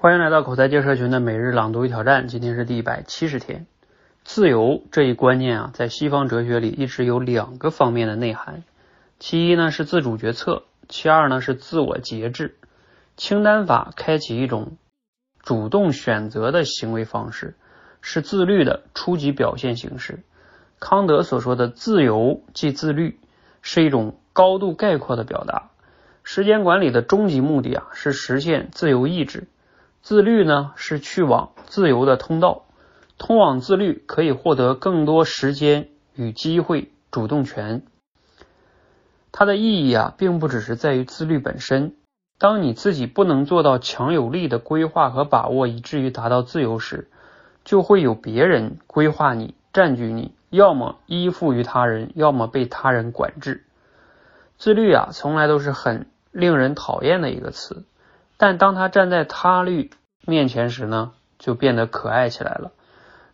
欢迎来到口才界社群的每日朗读与挑战，今天是第一百七十天。自由这一观念啊，在西方哲学里一直有两个方面的内涵，其一呢是自主决策，其二呢是自我节制。清单法开启一种主动选择的行为方式，是自律的初级表现形式。康德所说的自由即自律，是一种高度概括的表达。时间管理的终极目的啊，是实现自由意志。自律呢，是去往自由的通道，通往自律可以获得更多时间与机会、主动权。它的意义啊，并不只是在于自律本身。当你自己不能做到强有力的规划和把握，以至于达到自由时，就会有别人规划你、占据你，要么依附于他人，要么被他人管制。自律啊，从来都是很令人讨厌的一个词。但当他站在他律面前时呢，就变得可爱起来了。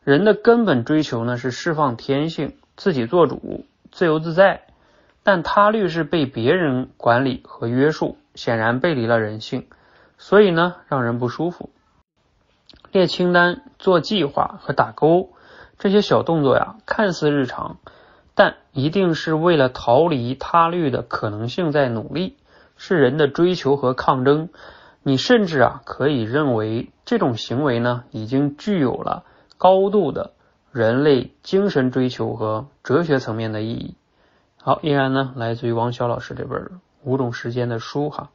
人的根本追求呢是释放天性，自己做主，自由自在。但他律是被别人管理和约束，显然背离了人性，所以呢让人不舒服。列清单、做计划和打勾这些小动作呀，看似日常，但一定是为了逃离他律的可能性在努力，是人的追求和抗争。你甚至啊可以认为这种行为呢已经具有了高度的人类精神追求和哲学层面的意义。好，依然呢来自于王潇老师这本《五种时间》的书哈。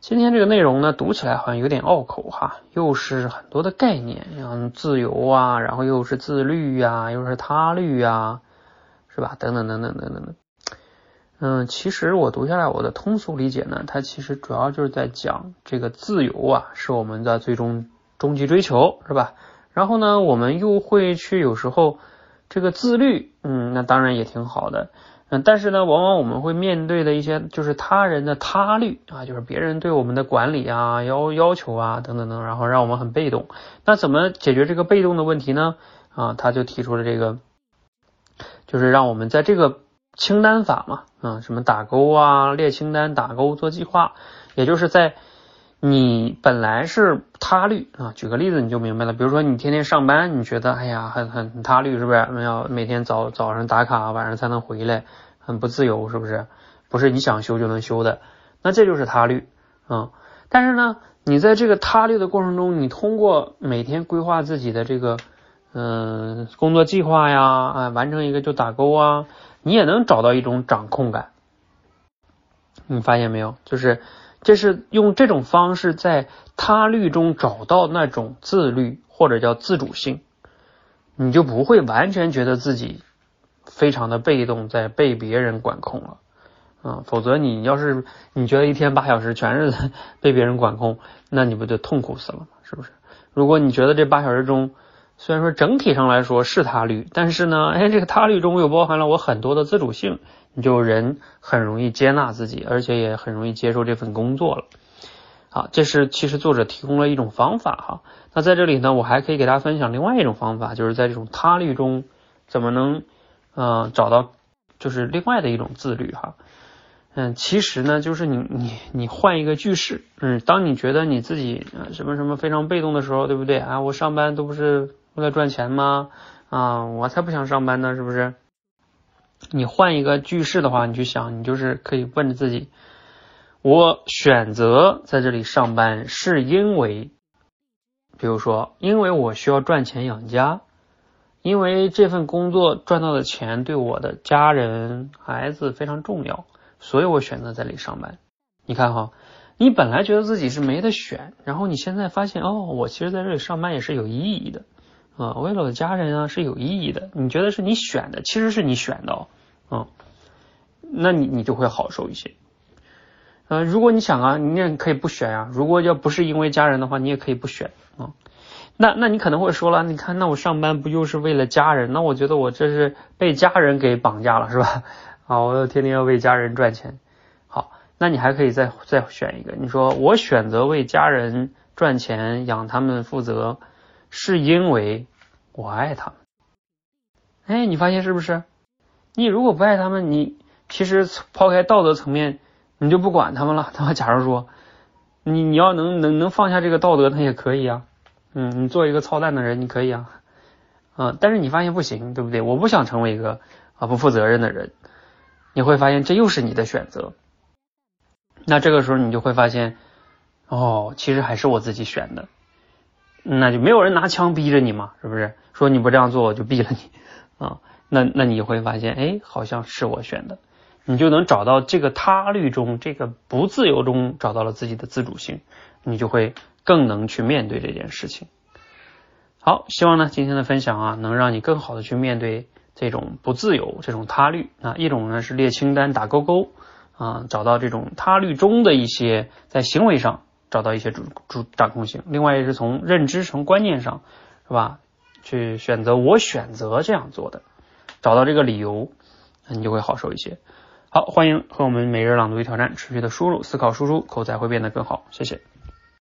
今天这个内容呢读起来好像有点拗口哈，又是很多的概念，像自由啊，然后又是自律呀，又是他律呀，是吧？等等等等等等等。嗯，其实我读下来，我的通俗理解呢，它其实主要就是在讲这个自由啊，是我们的最终终极追求，是吧？然后呢，我们又会去有时候这个自律，嗯，那当然也挺好的，嗯，但是呢，往往我们会面对的一些就是他人的他律啊，就是别人对我们的管理啊、要要求啊等等等，然后让我们很被动。那怎么解决这个被动的问题呢？啊，他就提出了这个，就是让我们在这个。清单法嘛，啊，什么打勾啊，列清单、打勾、做计划，也就是在你本来是他律啊，举个例子你就明白了。比如说你天天上班，你觉得哎呀很很他律是不是？要每天早早上打卡，晚上才能回来，很不自由是不是？不是你想休就能休的，那这就是他律啊。但是呢，你在这个他律的过程中，你通过每天规划自己的这个嗯工作计划呀，啊，完成一个就打勾啊。你也能找到一种掌控感，你发现没有？就是这是用这种方式在他律中找到那种自律或者叫自主性，你就不会完全觉得自己非常的被动，在被别人管控了啊。否则你要是你觉得一天八小时全是 被别人管控，那你不就痛苦死了吗？是不是？如果你觉得这八小时中，虽然说整体上来说是他律，但是呢，哎，这个他律中又包含了我很多的自主性，你就人很容易接纳自己，而且也很容易接受这份工作了。好，这是其实作者提供了一种方法哈。那在这里呢，我还可以给大家分享另外一种方法，就是在这种他律中怎么能嗯找到就是另外的一种自律哈。嗯，其实呢，就是你你你换一个句式，嗯，当你觉得你自己什么什么非常被动的时候，对不对啊？我上班都不是。为了赚钱吗？啊，我才不想上班呢，是不是？你换一个句式的话，你去想，你就是可以问自己：我选择在这里上班，是因为，比如说，因为我需要赚钱养家，因为这份工作赚到的钱对我的家人、孩子非常重要，所以我选择在这里上班。你看哈，你本来觉得自己是没得选，然后你现在发现，哦，我其实在这里上班也是有意义的。啊，为了我的家人啊是有意义的。你觉得是你选的，其实是你选的哦。嗯，那你你就会好受一些。呃，如果你想啊，你也可以不选呀。如果要不是因为家人的话，你也可以不选啊。那那你可能会说了，你看，那我上班不就是为了家人？那我觉得我这是被家人给绑架了，是吧？啊，我天天要为家人赚钱。好，那你还可以再再选一个。你说我选择为家人赚钱，养他们，负责。是因为我爱他们，哎，你发现是不是？你如果不爱他们，你其实抛开道德层面，你就不管他们了。他假如说，你你要能能能放下这个道德，那也可以啊。嗯，你做一个操蛋的人，你可以啊。啊，但是你发现不行，对不对？我不想成为一个啊不负责任的人。你会发现这又是你的选择。那这个时候你就会发现，哦，其实还是我自己选的。那就没有人拿枪逼着你嘛，是不是？说你不这样做，我就毙了你 啊。那那你会发现，哎，好像是我选的。你就能找到这个他律中，这个不自由中找到了自己的自主性，你就会更能去面对这件事情。好，希望呢今天的分享啊，能让你更好的去面对这种不自由、这种他律啊。一种呢是列清单打勾勾啊，找到这种他律中的一些在行为上找到一些主主掌控性；另外也是从认知、从观念上是吧，去选择我选择这样做的，找到这个理由，你就会好受一些。好，欢迎和我们每日朗读与挑战持续的输入、思考、输出，口才会变得更好。谢谢。